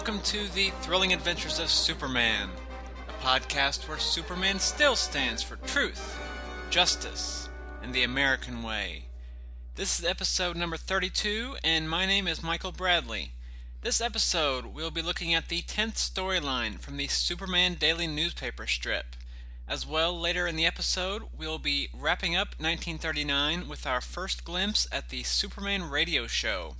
welcome to the Thrilling Adventures of Superman, a podcast where Superman still stands for truth, justice, and the American way. This is episode number 32, and my name is Michael Bradley. This episode, we'll be looking at the 10th storyline from the Superman Daily newspaper strip. As well, later in the episode, we'll be wrapping up 1939 with our first glimpse at the Superman radio show.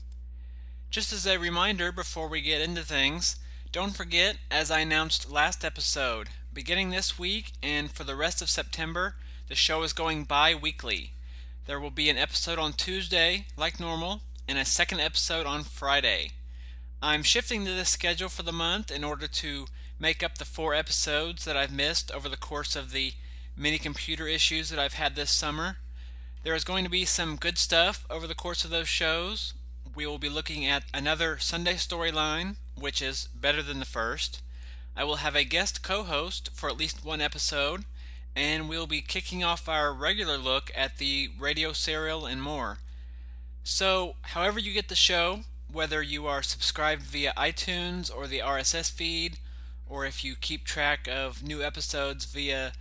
Just as a reminder before we get into things, don't forget, as I announced last episode, beginning this week and for the rest of September, the show is going bi weekly. There will be an episode on Tuesday, like normal, and a second episode on Friday. I'm shifting to this schedule for the month in order to make up the four episodes that I've missed over the course of the many computer issues that I've had this summer. There is going to be some good stuff over the course of those shows, we will be looking at another Sunday storyline, which is better than the first. I will have a guest co host for at least one episode, and we'll be kicking off our regular look at the radio serial and more. So, however, you get the show, whether you are subscribed via iTunes or the RSS feed, or if you keep track of new episodes via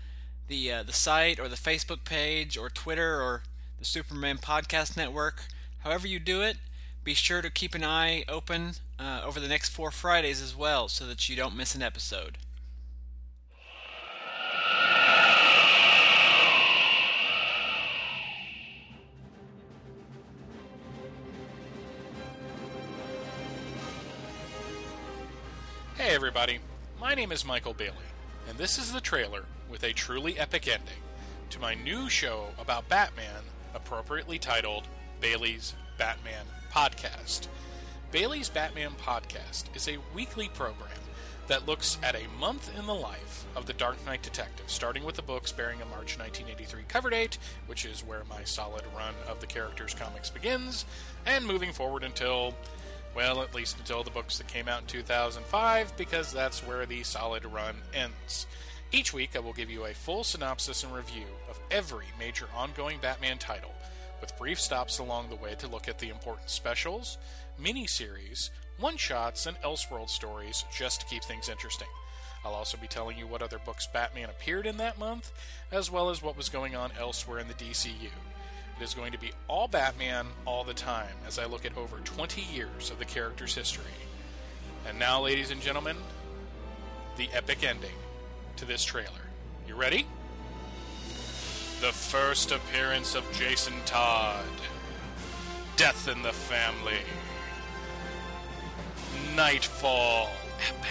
the uh, the site or the Facebook page or Twitter or the Superman Podcast Network, however you do it, be sure to keep an eye open uh, over the next four Fridays as well so that you don't miss an episode. Hey everybody, my name is Michael Bailey, and this is the trailer with a truly epic ending to my new show about Batman, appropriately titled Bailey's Batman podcast. Bailey's Batman podcast is a weekly program that looks at a month in the life of the Dark Knight Detective, starting with the books bearing a March 1983 cover date, which is where my solid run of the character's comics begins, and moving forward until, well, at least until the books that came out in 2005, because that's where the solid run ends. Each week, I will give you a full synopsis and review of every major ongoing Batman title with brief stops along the way to look at the important specials, mini-series, one-shots, and Elseworld stories just to keep things interesting. I'll also be telling you what other books Batman appeared in that month, as well as what was going on elsewhere in the DCU. It is going to be all Batman all the time as I look at over 20 years of the character's history. And now, ladies and gentlemen, the epic ending to this trailer. You ready? The first appearance of Jason Todd. Death in the Family. Nightfall. Epic.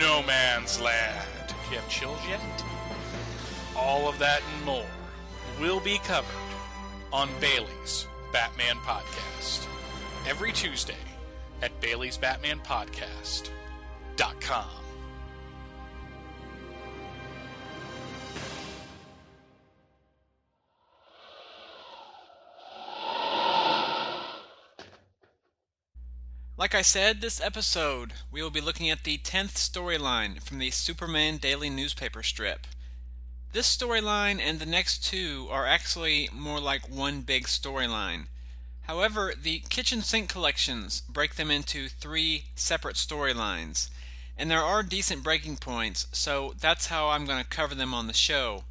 No Man's Land. Do you have chills yet? All of that and more will be covered on Bailey's Batman Podcast every Tuesday at Bailey'sBatmanPodcast.com. Like I said, this episode we will be looking at the 10th storyline from the Superman Daily newspaper strip. This storyline and the next two are actually more like one big storyline. However, the kitchen sink collections break them into three separate storylines, and there are decent breaking points, so that's how I'm going to cover them on the show.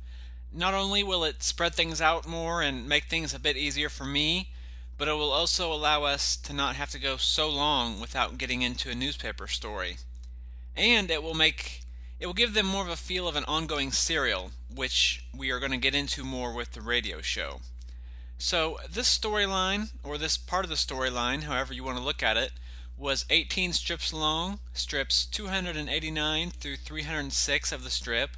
Not only will it spread things out more and make things a bit easier for me, but it will also allow us to not have to go so long without getting into a newspaper story. And it will make it will give them more of a feel of an ongoing serial, which we are going to get into more with the radio show. So, this storyline, or this part of the storyline, however you want to look at it, was 18 strips long, strips 289 through 306 of the strip,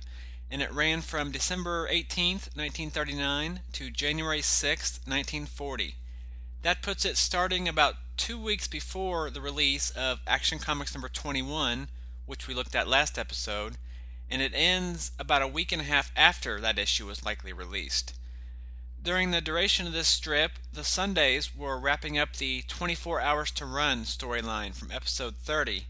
and it ran from December 18th, 1939 to January 6th, 1940. That puts it starting about two weeks before the release of Action Comics number 21, which we looked at last episode, and it ends about a week and a half after that issue was likely released. During the duration of this strip, the Sundays were wrapping up the 24 Hours to Run storyline from episode 30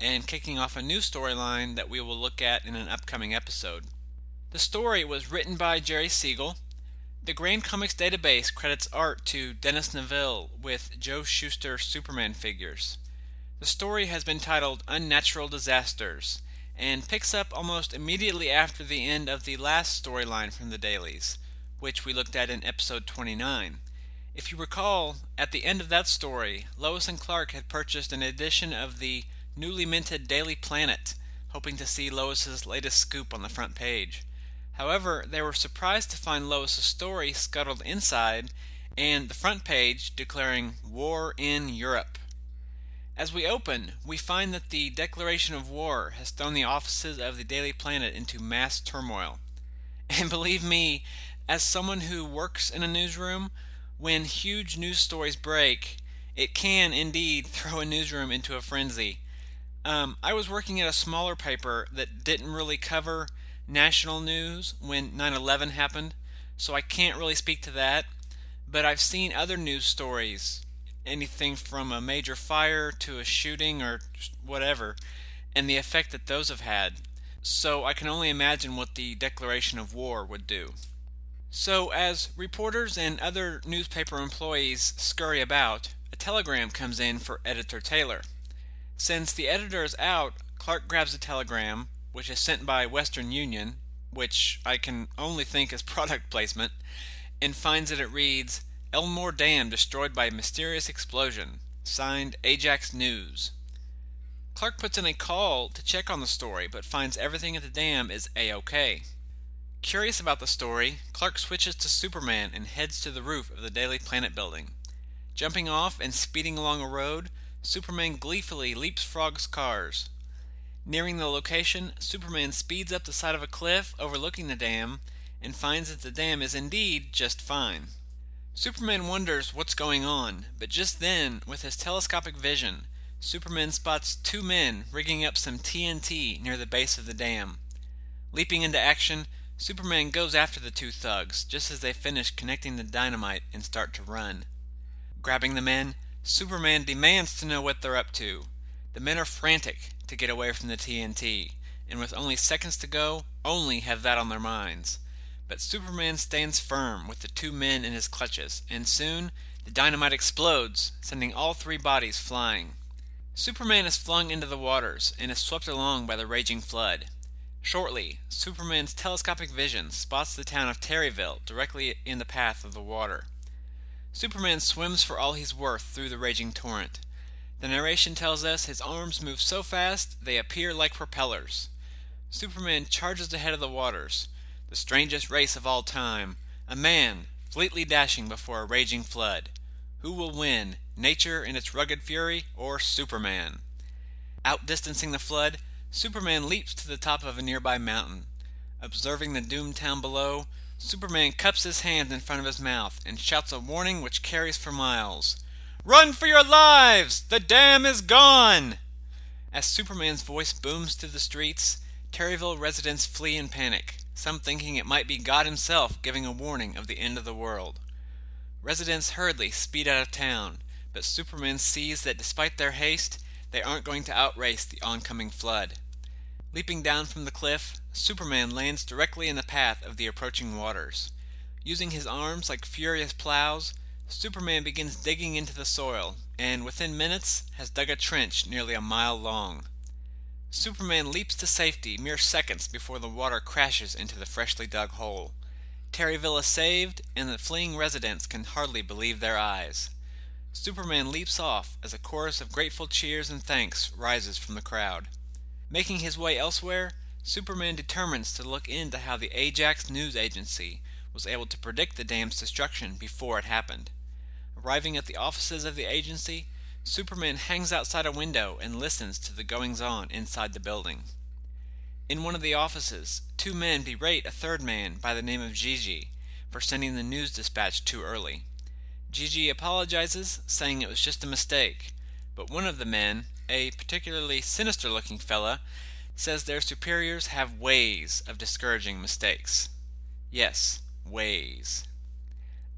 and kicking off a new storyline that we will look at in an upcoming episode. The story was written by Jerry Siegel the Grand Comics database credits art to Dennis Neville with Joe Shuster Superman figures. The story has been titled Unnatural Disasters and picks up almost immediately after the end of the last storyline from the dailies, which we looked at in episode 29. If you recall, at the end of that story, Lois and Clark had purchased an edition of the newly minted Daily Planet, hoping to see Lois's latest scoop on the front page. However, they were surprised to find Lois's story scuttled inside and the front page declaring War in Europe. As we open, we find that the declaration of war has thrown the offices of the Daily Planet into mass turmoil. And believe me, as someone who works in a newsroom, when huge news stories break, it can indeed throw a newsroom into a frenzy. Um, I was working at a smaller paper that didn't really cover national news when 9 11 happened, so I can't really speak to that. But I've seen other news stories, anything from a major fire to a shooting or whatever, and the effect that those have had. So I can only imagine what the declaration of war would do. So, as reporters and other newspaper employees scurry about, a telegram comes in for Editor Taylor. Since the editor is out, Clark grabs the telegram, which is sent by Western Union, which I can only think is product placement, and finds that it reads Elmore Dam destroyed by mysterious explosion. Signed Ajax News. Clark puts in a call to check on the story, but finds everything at the dam is A OK. Curious about the story, Clark switches to Superman and heads to the roof of the Daily Planet building. Jumping off and speeding along a road, Superman gleefully leapfrogs cars. Nearing the location, Superman speeds up the side of a cliff overlooking the dam and finds that the dam is indeed just fine. Superman wonders what's going on, but just then, with his telescopic vision, Superman spots two men rigging up some TNT near the base of the dam. Leaping into action, Superman goes after the two thugs just as they finish connecting the dynamite and start to run. Grabbing the men, Superman demands to know what they're up to. The men are frantic to get away from the TNT, and with only seconds to go, only have that on their minds. But Superman stands firm with the two men in his clutches, and soon the dynamite explodes, sending all three bodies flying. Superman is flung into the waters and is swept along by the raging flood. Shortly, Superman's telescopic vision spots the town of Terryville directly in the path of the water. Superman swims for all he's worth through the raging torrent. The narration tells us his arms move so fast they appear like propellers. Superman charges ahead of the waters, the strangest race of all time, a man fleetly dashing before a raging flood. Who will win, nature in its rugged fury or Superman? Outdistancing the flood, Superman leaps to the top of a nearby mountain. Observing the doomed town below, Superman cups his hand in front of his mouth and shouts a warning which carries for miles. Run for your lives! The dam is gone! As Superman's voice booms through the streets, Terryville residents flee in panic some thinking it might be God Himself giving a warning of the end of the world. Residents hurriedly speed out of town, but Superman sees that despite their haste, they aren't going to outrace the oncoming flood. Leaping down from the cliff, Superman lands directly in the path of the approaching waters. Using his arms like furious plows, Superman begins digging into the soil, and within minutes has dug a trench nearly a mile long. Superman leaps to safety mere seconds before the water crashes into the freshly dug hole. Terryville is saved, and the fleeing residents can hardly believe their eyes. Superman leaps off as a chorus of grateful cheers and thanks rises from the crowd. Making his way elsewhere, Superman determines to look into how the Ajax News Agency was able to predict the dam's destruction before it happened. Arriving at the offices of the agency, Superman hangs outside a window and listens to the goings on inside the building. In one of the offices, two men berate a third man by the name of Gigi for sending the news dispatch too early. Gigi apologizes, saying it was just a mistake, but one of the men, a particularly sinister looking fella, says their superiors have ways of discouraging mistakes. Yes, ways.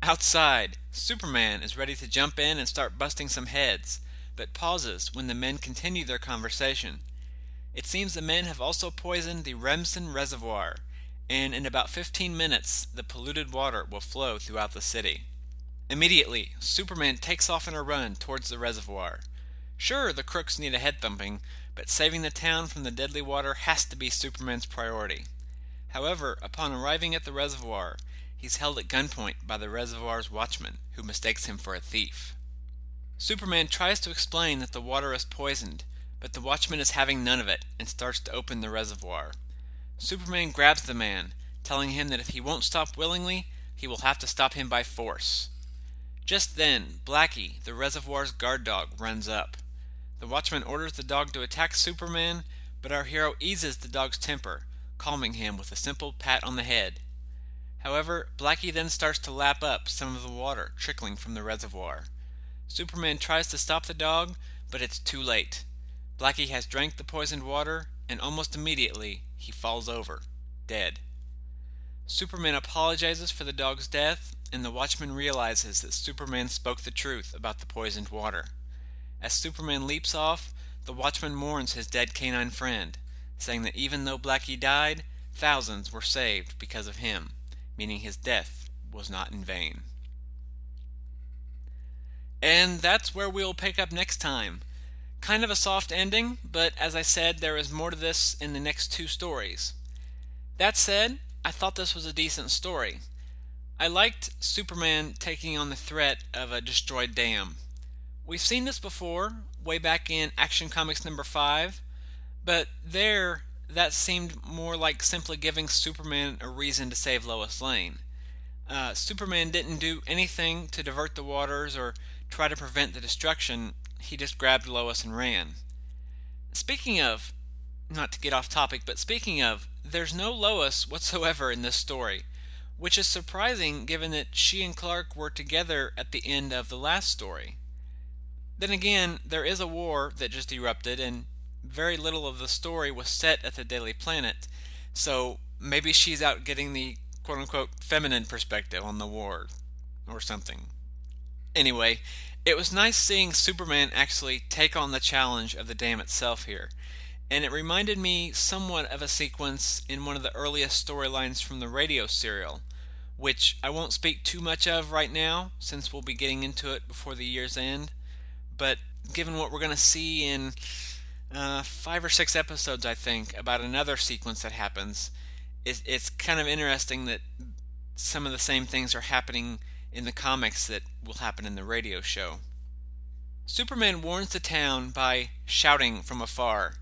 Outside, Superman is ready to jump in and start busting some heads, but pauses when the men continue their conversation. It seems the men have also poisoned the Remsen Reservoir, and in about 15 minutes the polluted water will flow throughout the city. Immediately, Superman takes off in a run towards the reservoir. Sure, the crooks need a head thumping, but saving the town from the deadly water has to be Superman's priority. However, upon arriving at the reservoir, he's held at gunpoint by the reservoir's watchman, who mistakes him for a thief. Superman tries to explain that the water is poisoned, but the watchman is having none of it and starts to open the reservoir. Superman grabs the man, telling him that if he won't stop willingly, he will have to stop him by force. Just then, Blackie, the reservoir's guard dog, runs up. The watchman orders the dog to attack Superman, but our hero eases the dog's temper, calming him with a simple pat on the head. However, Blackie then starts to lap up some of the water trickling from the reservoir. Superman tries to stop the dog, but it's too late. Blackie has drank the poisoned water, and almost immediately he falls over, dead. Superman apologizes for the dog's death, and the watchman realizes that Superman spoke the truth about the poisoned water. As Superman leaps off, the watchman mourns his dead canine friend, saying that even though Blackie died, thousands were saved because of him, meaning his death was not in vain. And that's where we'll pick up next time. Kind of a soft ending, but as I said, there is more to this in the next two stories. That said, I thought this was a decent story. I liked Superman taking on the threat of a destroyed dam. We've seen this before, way back in Action Comics number 5, but there that seemed more like simply giving Superman a reason to save Lois Lane. Uh, Superman didn't do anything to divert the waters or try to prevent the destruction, he just grabbed Lois and ran. Speaking of, not to get off topic, but speaking of, there's no Lois whatsoever in this story, which is surprising given that she and Clark were together at the end of the last story. Then again, there is a war that just erupted, and very little of the story was set at the Daily Planet, so maybe she's out getting the quote unquote feminine perspective on the war or something. Anyway, it was nice seeing Superman actually take on the challenge of the dam itself here, and it reminded me somewhat of a sequence in one of the earliest storylines from the radio serial, which I won't speak too much of right now since we'll be getting into it before the year's end but given what we're going to see in uh, five or six episodes, I think, about another sequence that happens, it, it's kind of interesting that some of the same things are happening in the comics that will happen in the radio show. Superman warns the town by shouting from afar.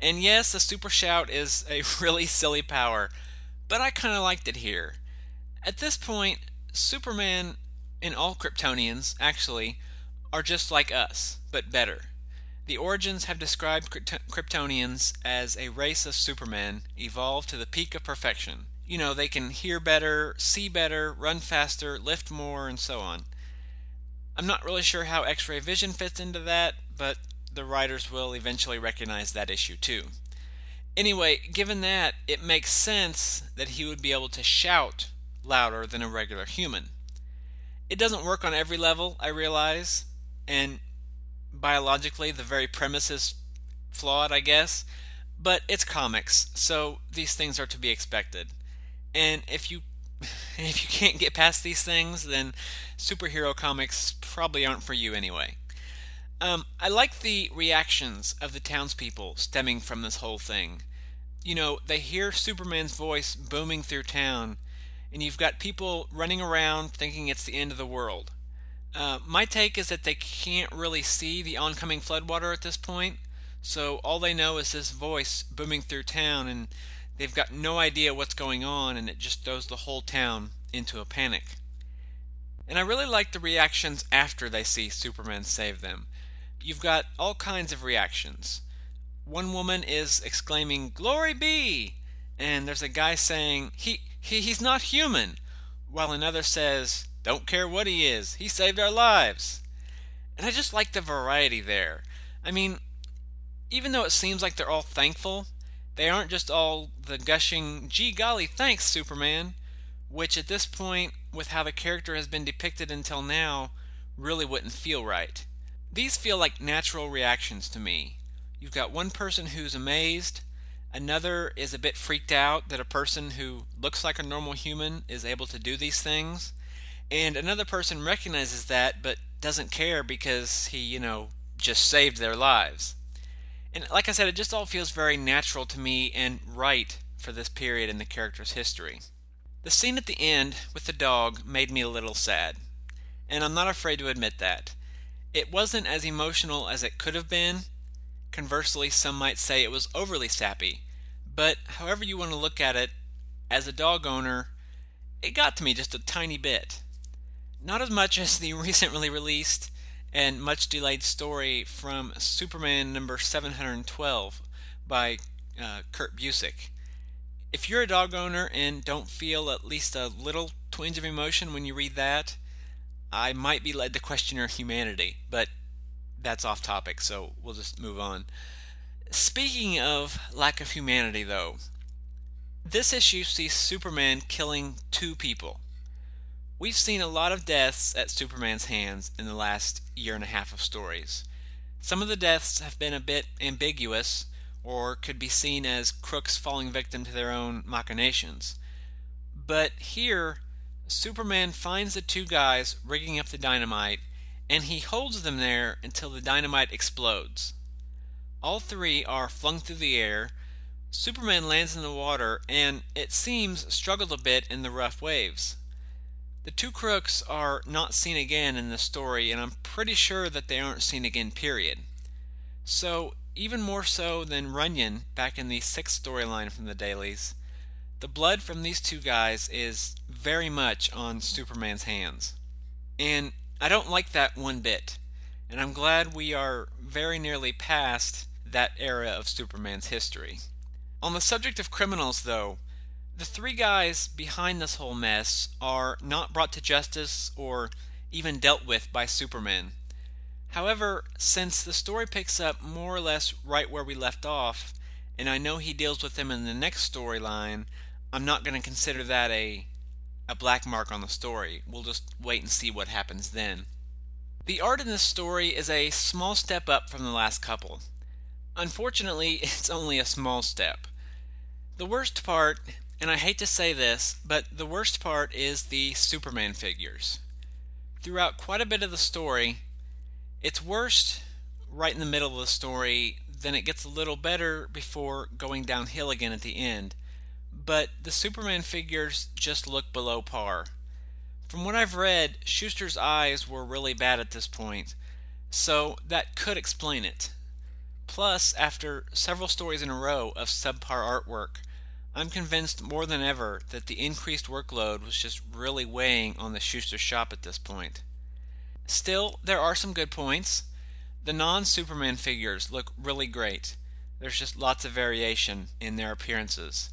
And yes, the super shout is a really silly power, but I kind of liked it here. At this point, Superman and all Kryptonians, actually, are just like us, but better. The Origins have described Kryptonians as a race of Supermen evolved to the peak of perfection. You know, they can hear better, see better, run faster, lift more, and so on. I'm not really sure how X ray vision fits into that, but the writers will eventually recognize that issue too. Anyway, given that, it makes sense that he would be able to shout louder than a regular human. It doesn't work on every level, I realize, and biologically the very premise is flawed, I guess. But it's comics, so these things are to be expected. And if you if you can't get past these things, then superhero comics probably aren't for you anyway. Um, I like the reactions of the townspeople stemming from this whole thing. You know, they hear Superman's voice booming through town, and you've got people running around thinking it's the end of the world. Uh, my take is that they can't really see the oncoming floodwater at this point, so all they know is this voice booming through town, and they've got no idea what's going on, and it just throws the whole town into a panic. And I really like the reactions after they see Superman save them. You've got all kinds of reactions. One woman is exclaiming, Glory be! And there's a guy saying, he, he, He's not human! While another says, don't care what he is. He saved our lives. And I just like the variety there. I mean, even though it seems like they're all thankful, they aren't just all the gushing, gee golly, thanks, Superman, which at this point, with how the character has been depicted until now, really wouldn't feel right. These feel like natural reactions to me. You've got one person who's amazed, another is a bit freaked out that a person who looks like a normal human is able to do these things, and another person recognizes that but doesn't care because he, you know, just saved their lives. And like I said, it just all feels very natural to me and right for this period in the character's history. The scene at the end with the dog made me a little sad, and I'm not afraid to admit that. It wasn't as emotional as it could have been. Conversely, some might say it was overly sappy. But however you want to look at it, as a dog owner, it got to me just a tiny bit. Not as much as the recently released and much delayed story from Superman number 712 by uh, Kurt Busiek. If you're a dog owner and don't feel at least a little twinge of emotion when you read that, I might be led to question your humanity, but that's off topic, so we'll just move on. Speaking of lack of humanity, though, this issue sees Superman killing two people. We've seen a lot of deaths at Superman's hands in the last year and a half of stories. Some of the deaths have been a bit ambiguous, or could be seen as crooks falling victim to their own machinations. But here, Superman finds the two guys rigging up the dynamite, and he holds them there until the dynamite explodes. All three are flung through the air, Superman lands in the water and, it seems, struggled a bit in the rough waves. The two crooks are not seen again in the story, and I'm pretty sure that they aren't seen again, period. So, even more so than Runyon back in the sixth storyline from the dailies, the blood from these two guys is very much on Superman's hands. And I don't like that one bit. And I'm glad we are very nearly past that era of Superman's history. On the subject of criminals, though, the three guys behind this whole mess are not brought to justice or even dealt with by Superman. However, since the story picks up more or less right where we left off, and I know he deals with them in the next storyline, I'm not going to consider that a a black mark on the story. We'll just wait and see what happens then. The art in this story is a small step up from the last couple. Unfortunately, it's only a small step. The worst part, and I hate to say this, but the worst part is the Superman figures. Throughout quite a bit of the story, it's worst right in the middle of the story, then it gets a little better before going downhill again at the end. But the Superman figures just look below par. From what I've read, Shuster's eyes were really bad at this point, so that could explain it. Plus, after several stories in a row of subpar artwork, I'm convinced more than ever that the increased workload was just really weighing on the Shuster shop at this point. Still, there are some good points. The non Superman figures look really great. There's just lots of variation in their appearances.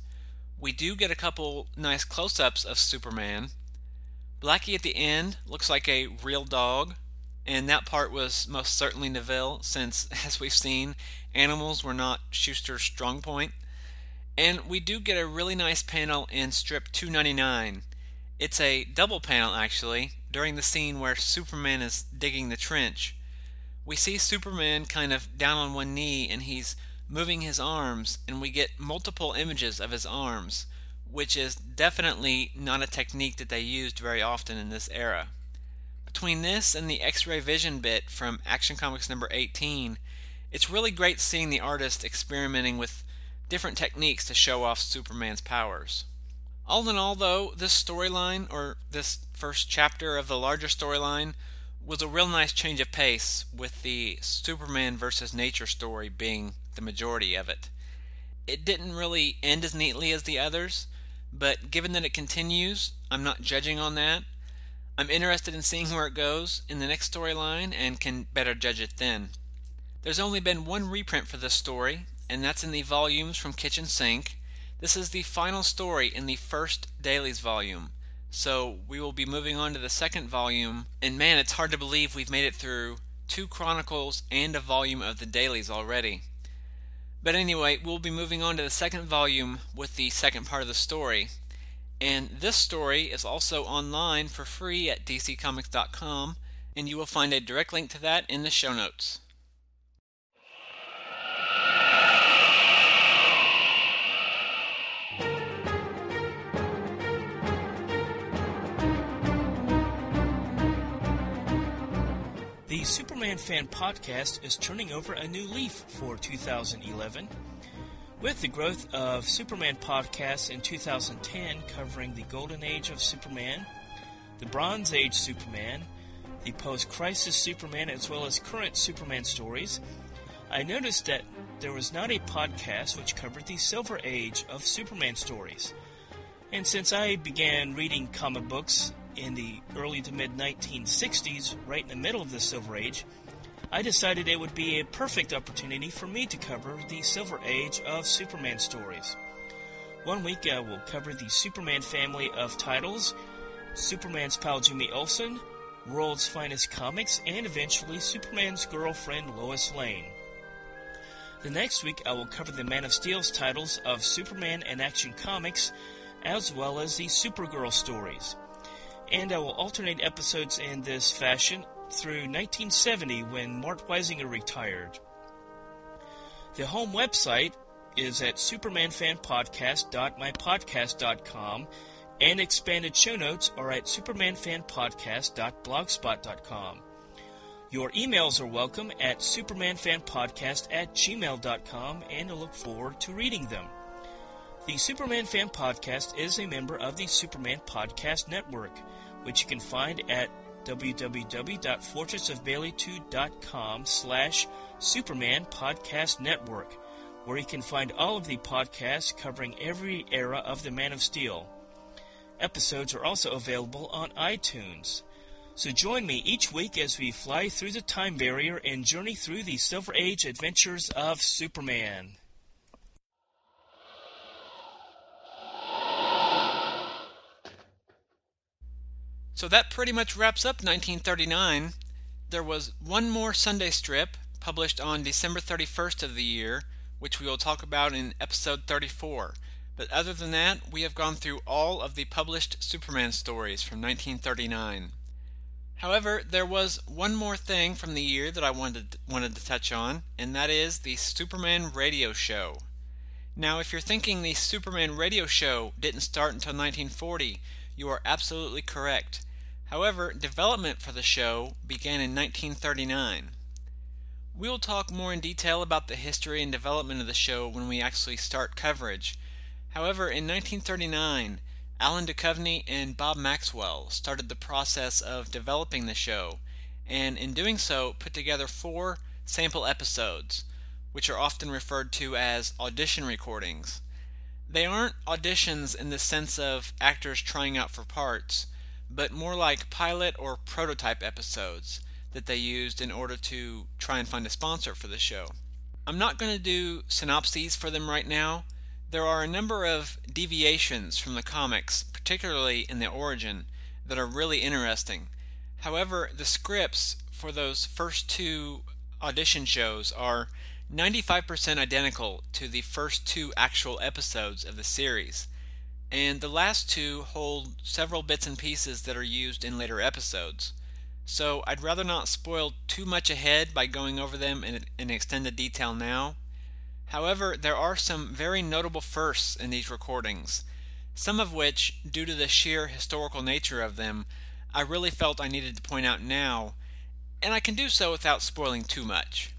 We do get a couple nice close ups of Superman. Blackie at the end looks like a real dog, and that part was most certainly Neville, since, as we've seen, animals were not Shuster's strong point. And we do get a really nice panel in strip 299. It's a double panel, actually, during the scene where Superman is digging the trench. We see Superman kind of down on one knee and he's moving his arms, and we get multiple images of his arms, which is definitely not a technique that they used very often in this era. Between this and the X ray vision bit from Action Comics number 18, it's really great seeing the artist experimenting with different techniques to show off Superman's powers. All in all, though, this storyline, or this first chapter of the larger storyline, was a real nice change of pace, with the Superman versus nature story being the majority of it. It didn't really end as neatly as the others, but given that it continues, I'm not judging on that. I'm interested in seeing where it goes in the next storyline and can better judge it then. There's only been one reprint for this story, and that's in the volumes from Kitchen Sink. This is the final story in the first dailies volume. So we will be moving on to the second volume, and man, it's hard to believe we've made it through two chronicles and a volume of the dailies already. But anyway, we'll be moving on to the second volume with the second part of the story. And this story is also online for free at dccomics.com, and you will find a direct link to that in the show notes. The Superman Fan Podcast is turning over a new leaf for 2011. With the growth of Superman podcasts in 2010 covering the Golden Age of Superman, the Bronze Age Superman, the post crisis Superman, as well as current Superman stories, I noticed that there was not a podcast which covered the Silver Age of Superman stories. And since I began reading comic books in the early to mid 1960s, right in the middle of the Silver Age, I decided it would be a perfect opportunity for me to cover the Silver Age of Superman stories. One week I will cover the Superman family of titles, Superman's pal Jimmy Olsen, World's Finest Comics, and eventually Superman's girlfriend Lois Lane. The next week I will cover the Man of Steel's titles of Superman and Action Comics, as well as the Supergirl stories. And I will alternate episodes in this fashion through 1970 when Mort Weisinger retired. The home website is at supermanfanpodcast.mypodcast.com and expanded show notes are at supermanfanpodcast.blogspot.com. Your emails are welcome at supermanfanpodcast at gmail.com and I look forward to reading them. The Superman Fan Podcast is a member of the Superman Podcast Network, which you can find at www.fortressofbailey2.com slash Superman Podcast Network, where you can find all of the podcasts covering every era of the Man of Steel. Episodes are also available on iTunes. So join me each week as we fly through the time barrier and journey through the Silver Age adventures of Superman. So that pretty much wraps up 1939. There was one more Sunday strip published on December 31st of the year, which we will talk about in episode 34. But other than that, we have gone through all of the published Superman stories from 1939. However, there was one more thing from the year that I wanted wanted to touch on, and that is the Superman radio show. Now, if you're thinking the Superman radio show didn't start until 1940, you are absolutely correct. However, development for the show began in 1939. We will talk more in detail about the history and development of the show when we actually start coverage. However, in 1939, Allen Ducovny and Bob Maxwell started the process of developing the show, and in doing so, put together four sample episodes, which are often referred to as audition recordings. They aren't auditions in the sense of actors trying out for parts, but more like pilot or prototype episodes that they used in order to try and find a sponsor for the show. I'm not going to do synopses for them right now. There are a number of deviations from the comics, particularly in the origin, that are really interesting. However, the scripts for those first two audition shows are 95% identical to the first two actual episodes of the series, and the last two hold several bits and pieces that are used in later episodes. So I'd rather not spoil too much ahead by going over them in, in extended detail now. However, there are some very notable firsts in these recordings, some of which, due to the sheer historical nature of them, I really felt I needed to point out now, and I can do so without spoiling too much.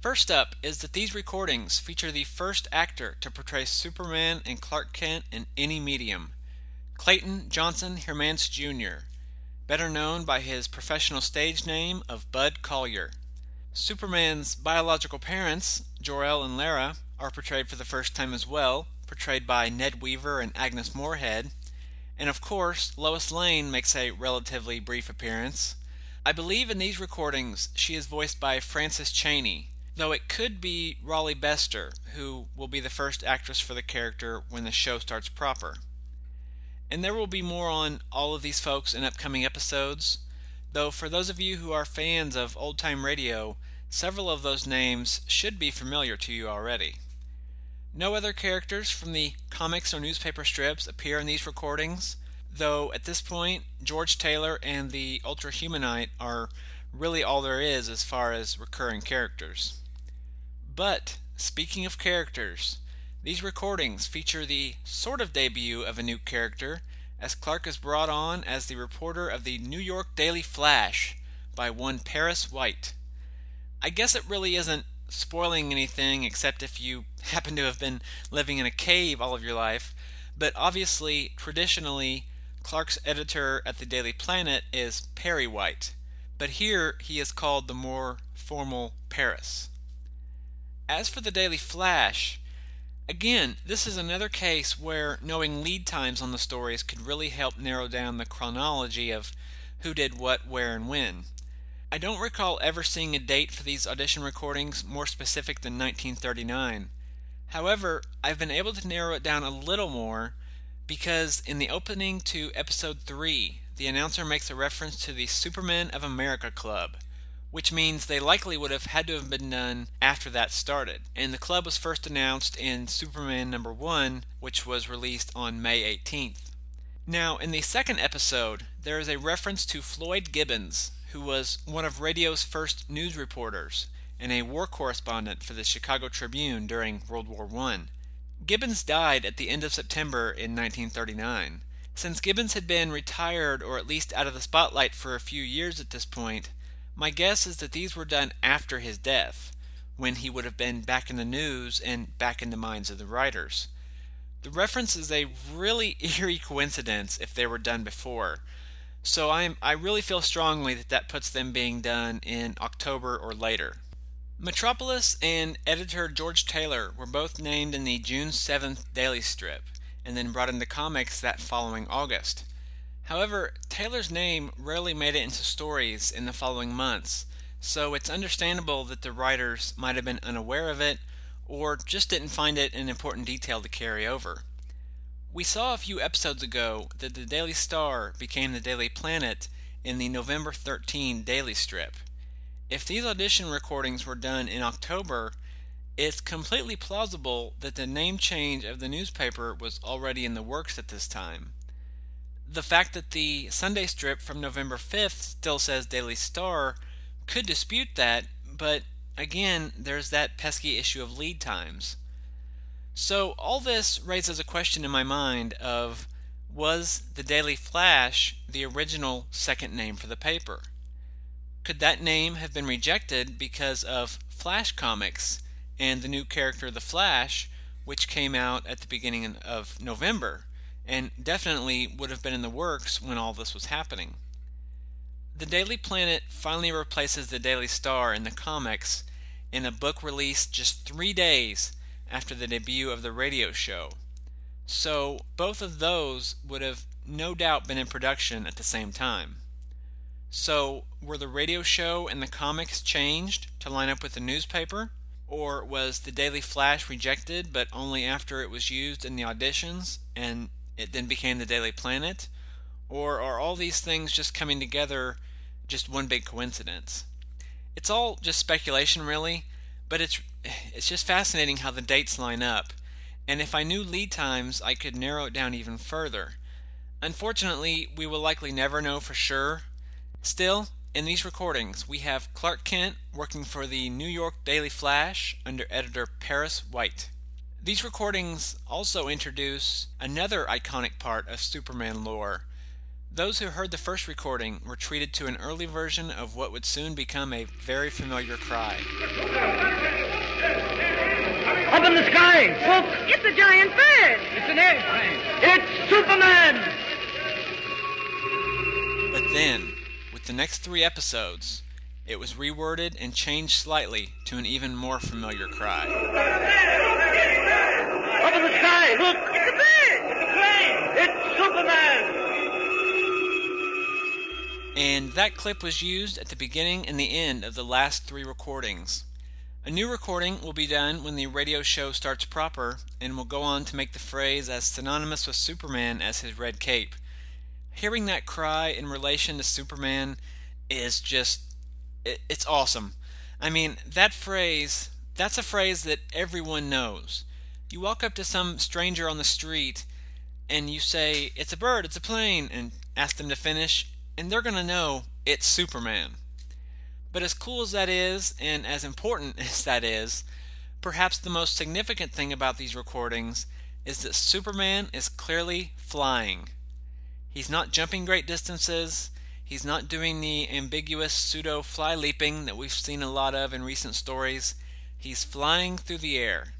First up is that these recordings feature the first actor to portray Superman and Clark Kent in any medium, Clayton Johnson Heermance Jr., better known by his professional stage name of Bud Collyer. Superman's biological parents, Jor-El and Lara, are portrayed for the first time as well, portrayed by Ned Weaver and Agnes Moorehead. And of course, Lois Lane makes a relatively brief appearance. I believe in these recordings she is voiced by Frances Cheney, though it could be Rolly Bester, who will be the first actress for the character when the show starts proper. And there will be more on all of these folks in upcoming episodes, though for those of you who are fans of old time radio, several of those names should be familiar to you already. No other characters from the comics or newspaper strips appear in these recordings, though at this point, George Taylor and the Ultra Humanite are really all there is as far as recurring characters. But, speaking of characters, these recordings feature the sort of debut of a new character as Clark is brought on as the reporter of the New York Daily Flash by one Paris White. I guess it really isn't spoiling anything except if you happen to have been living in a cave all of your life, but obviously, traditionally, Clark's editor at the Daily Planet is Perry White, but here he is called the more formal Paris. As for the Daily Flash, again, this is another case where knowing lead times on the stories could really help narrow down the chronology of who did what, where, and when. I don't recall ever seeing a date for these audition recordings more specific than 1939. However, I've been able to narrow it down a little more because in the opening to episode 3, the announcer makes a reference to the Superman of America Club, which means they likely would have had to have been done after that started. And the club was first announced in Superman number 1, which was released on May 18th. Now, in the second episode, there is a reference to Floyd Gibbons, who was one of radio's first news reporters and a war correspondent for the Chicago Tribune during World War I. Gibbons died at the end of September in 1939. Since Gibbons had been retired or at least out of the spotlight for a few years at this point, my guess is that these were done after his death, when he would have been back in the news and back in the minds of the writers. The reference is a really eerie coincidence if they were done before, so I'm, I really feel strongly that that puts them being done in October or later. Metropolis and editor George Taylor were both named in the June 7th daily strip and then brought into comics that following August. However, Taylor's name rarely made it into stories in the following months, so it's understandable that the writers might have been unaware of it or just didn't find it an important detail to carry over. We saw a few episodes ago that the Daily Star became the Daily Planet in the November 13 daily strip. If these audition recordings were done in October, it's completely plausible that the name change of the newspaper was already in the works at this time. The fact that the Sunday strip from November 5th still says Daily Star could dispute that, but again, there's that pesky issue of lead times. So, all this raises a question in my mind of was the Daily Flash the original second name for the paper? Could that name have been rejected because of Flash Comics and the new character The Flash, which came out at the beginning of November and definitely would have been in the works when all this was happening? The Daily Planet finally replaces the Daily Star in the comics in a book released just three days after the debut of the radio show. So both of those would have no doubt been in production at the same time. So, were the radio show and the comics changed to line up with the newspaper? Or was the Daily Flash rejected but only after it was used in the auditions and it then became the Daily Planet? Or are all these things just coming together just one big coincidence? It's all just speculation really, but it's it's just fascinating how the dates line up. And if I knew lead times, I could narrow it down even further. Unfortunately, we will likely never know for sure Still, in these recordings, we have Clark Kent working for the New York Daily Flash under editor Paris White. These recordings also introduce another iconic part of Superman lore. Those who heard the first recording were treated to an early version of what would soon become a very familiar cry. Up in the sky! Look! It's a giant bird! It's an airplane! It's Superman! But then, the next three episodes, it was reworded and changed slightly to an even more familiar cry. Up in the sky, look! It's a bird! It's a plane! It's Superman! And that clip was used at the beginning and the end of the last three recordings. A new recording will be done when the radio show starts proper and will go on to make the phrase as synonymous with Superman as his red cape hearing that cry in relation to Superman is just it, it's awesome. I mean, that phrase, that's a phrase that everyone knows. You walk up to some stranger on the street and you say, "It's a bird, it's a plane," and ask them to finish, and they're going to know it's Superman. But as cool as that is and as important as that is, perhaps the most significant thing about these recordings is that Superman is clearly flying. He's not jumping great distances. He's not doing the ambiguous pseudo fly leaping that we've seen a lot of in recent stories. He's flying through the air.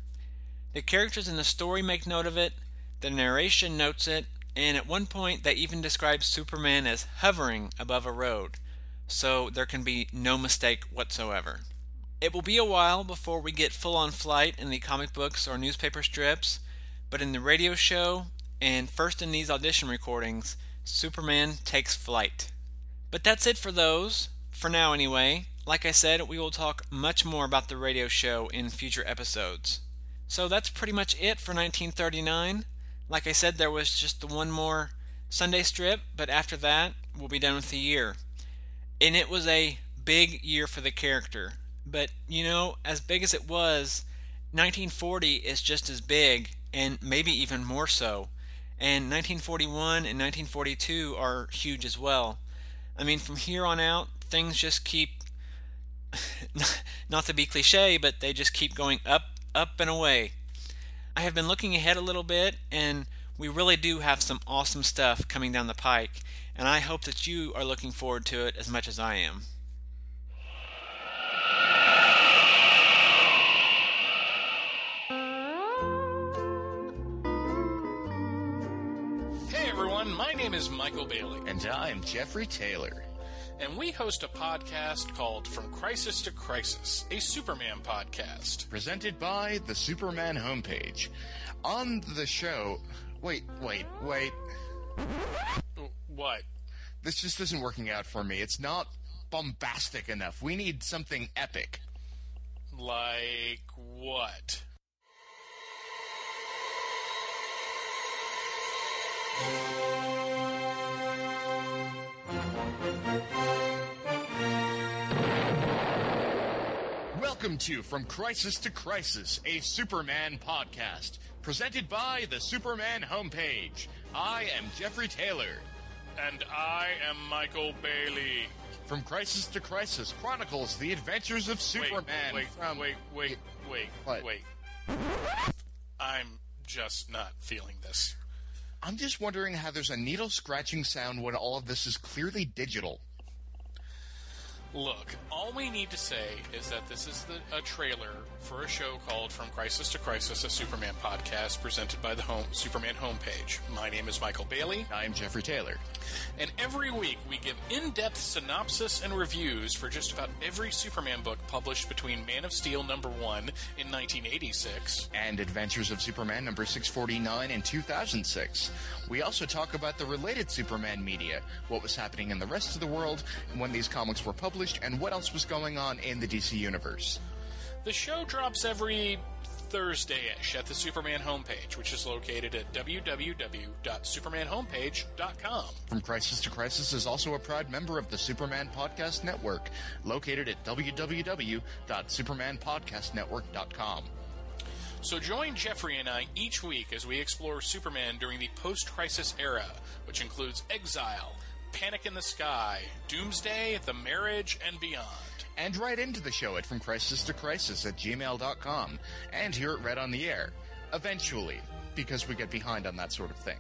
The characters in the story make note of it, the narration notes it, and at one point they even describe Superman as hovering above a road, so there can be no mistake whatsoever. It will be a while before we get full on flight in the comic books or newspaper strips, but in the radio show and first in these audition recordings, Superman takes flight. But that's it for those, for now anyway. Like I said, we will talk much more about the radio show in future episodes. So that's pretty much it for 1939. Like I said, there was just the one more Sunday strip, but after that, we'll be done with the year. And it was a big year for the character. But, you know, as big as it was, 1940 is just as big, and maybe even more so. And 1941 and 1942 are huge as well. I mean, from here on out, things just keep, not to be cliche, but they just keep going up up and away. I have been looking ahead a little bit, and we really do have some awesome stuff coming down the pike, and I hope that you are looking forward to it as much as I am. Everyone, my name is Michael Bailey, And I'm Jeffrey Taylor. and we host a podcast called From Crisis to Crisis, a Superman podcast. Presented by the Superman homepage. On the show. Wait, wait, wait. Uh, what? This just isn't working out for me. It's not bombastic enough. We need something epic. Like what? Welcome to From Crisis to Crisis, a Superman podcast. Presented by the Superman homepage. I am Jeffrey Taylor. And I am Michael Bailey. From Crisis to Crisis chronicles the adventures of Superman. Wait, wait, from... wait, wait, wait, What? wait. I'm just not feeling this. I'm just wondering how there's a needle scratching sound when all of this is clearly digital. Look, all we need to say is that this is the, a trailer for a show called From Crisis to Crisis, a Superman podcast presented by the home, Superman homepage. My name is Michael Bailey, I'm Jeffrey Taylor. and every week we give in depth synopsis and reviews for just about every Superman book published between Man of Steel number 1 in 1986 and Adventures of Superman number 649 in 2006. We also talk about the related Superman media, what was happening in the rest of the world when these comics were published, and what else was going on in the DC universe. The show drops every Thursday-ish at the Superman homepage, which is located at www.supermanhomepage.com. From Crisis to Crisis is also a proud member of the Superman Podcast Network, located at www.supermanpodcastnetwork.com. So join Jeffrey and I each week as we explore Superman during the post-crisis era, which includes Exile, Panic in the Sky, Doomsday, The Marriage, and beyond. And write into the show at From Crisis to Crisis at gmail.com and hear it read on the air. Eventually, because we get behind on that sort of thing.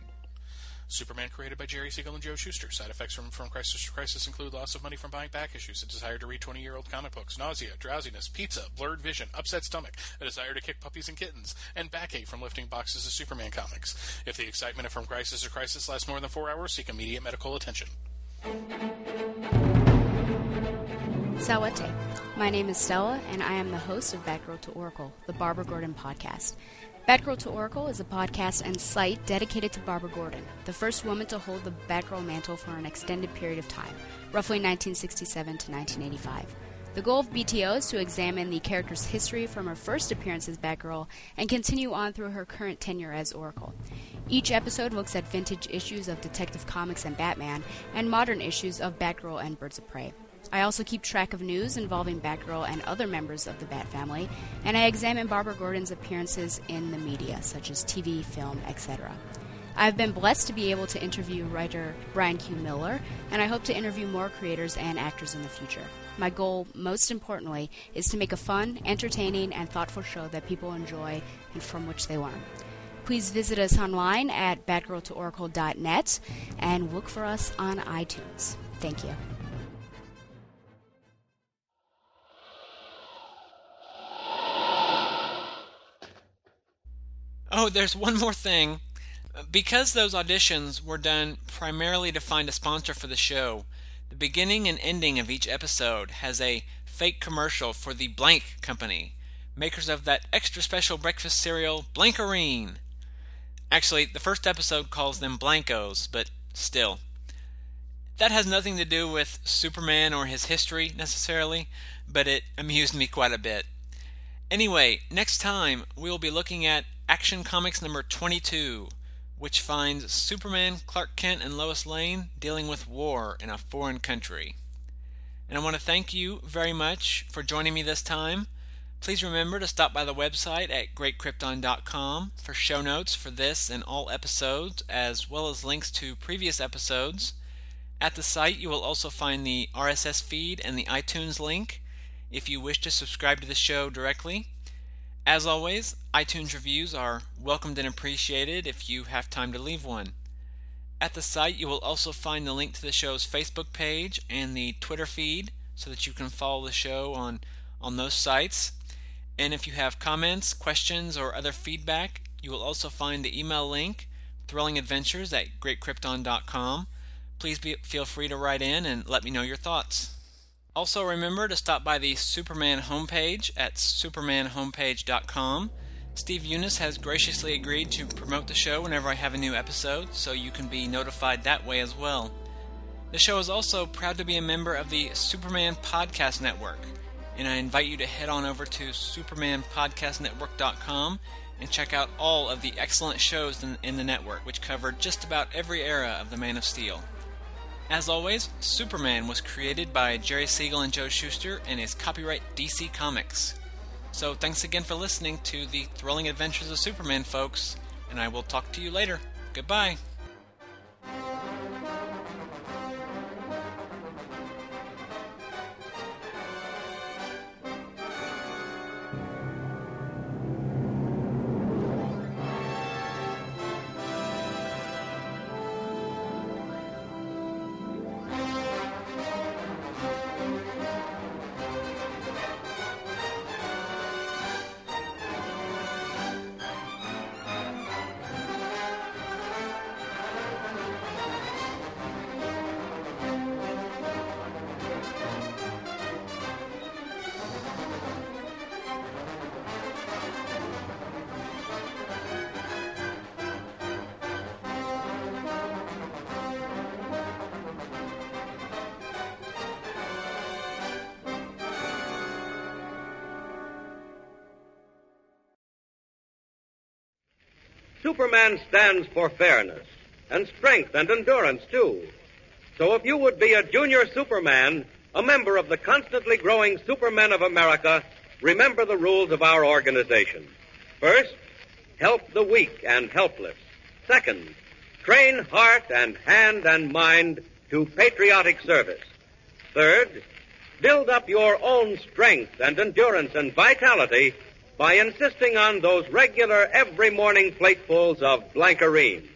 Superman created by Jerry Siegel and Joe Shuster. Side effects from, from Crisis to Crisis include loss of money from buying back issues, a desire to read 20 year old comic books, nausea, drowsiness, pizza, blurred vision, upset stomach, a desire to kick puppies and kittens, and backache from lifting boxes of Superman comics. If the excitement of From Crisis to Crisis lasts more than four hours, seek immediate medical attention. Sawate. My name is Stella, and I am the host of Batgirl to Oracle, the Barbara Gordon podcast. Batgirl to Oracle is a podcast and site dedicated to Barbara Gordon, the first woman to hold the Batgirl mantle for an extended period of time, roughly 1967 to 1985. The goal of BTO is to examine the character's history from her first appearance as Batgirl and continue on through her current tenure as Oracle. Each episode looks at vintage issues of Detective Comics and Batman, and modern issues of Batgirl and Birds of Prey. I also keep track of news involving Batgirl and other members of the Bat family, and I examine Barbara Gordon's appearances in the media, such as TV, film, etc. I've been blessed to be able to interview writer Brian Q. Miller, and I hope to interview more creators and actors in the future. My goal, most importantly, is to make a fun, entertaining, and thoughtful show that people enjoy and from which they learn. Please visit us online at batgirltooracle.net and look for us on iTunes. Thank you. Oh, there's one more thing. Because those auditions were done primarily to find a sponsor for the show, the beginning and ending of each episode has a fake commercial for the Blank Company, makers of that extra special breakfast cereal, Blankarine. Actually, the first episode calls them Blankos, but still. That has nothing to do with Superman or his history necessarily, but it amused me quite a bit. Anyway, next time we will be looking at Action Comics number 22, which finds Superman, Clark Kent, and Lois Lane dealing with war in a foreign country. And I want to thank you very much for joining me this time. Please remember to stop by the website at greatkrypton.com for show notes for this and all episodes, as well as links to previous episodes. At the site, you will also find the RSS feed and the iTunes link if you wish to subscribe to the show directly. As always, iTunes reviews are welcomed and appreciated if you have time to leave one. At the site, you will also find the link to the show's Facebook page and the Twitter feed so that you can follow the show on, on those sites. And if you have comments, questions, or other feedback, you will also find the email link, thrillingadventures at greatkrypton.com. Please be, feel free to write in and let me know your thoughts. Also, remember to stop by the Superman homepage at supermanhomepage.com. Steve Younis has graciously agreed to promote the show whenever I have a new episode, so you can be notified that way as well. The show is also proud to be a member of the Superman Podcast Network, and I invite you to head on over to supermanpodcastnetwork.com and check out all of the excellent shows in, the network, which cover just about every era of the Man of Steel. As always, Superman was created by Jerry Siegel and Joe Shuster and is copyright DC Comics. So thanks again for listening to the thrilling adventures of Superman, folks, and I will talk to you later. Goodbye. Superman stands for fairness and strength and endurance, too. So if you would be a junior Superman, a member of the constantly growing Supermen of America, remember the rules of our organization. First, help the weak and helpless. Second, train heart and hand and mind to patriotic service. Third, build up your own strength and endurance and vitality by insisting on those regular every morning platefuls of Blankarine.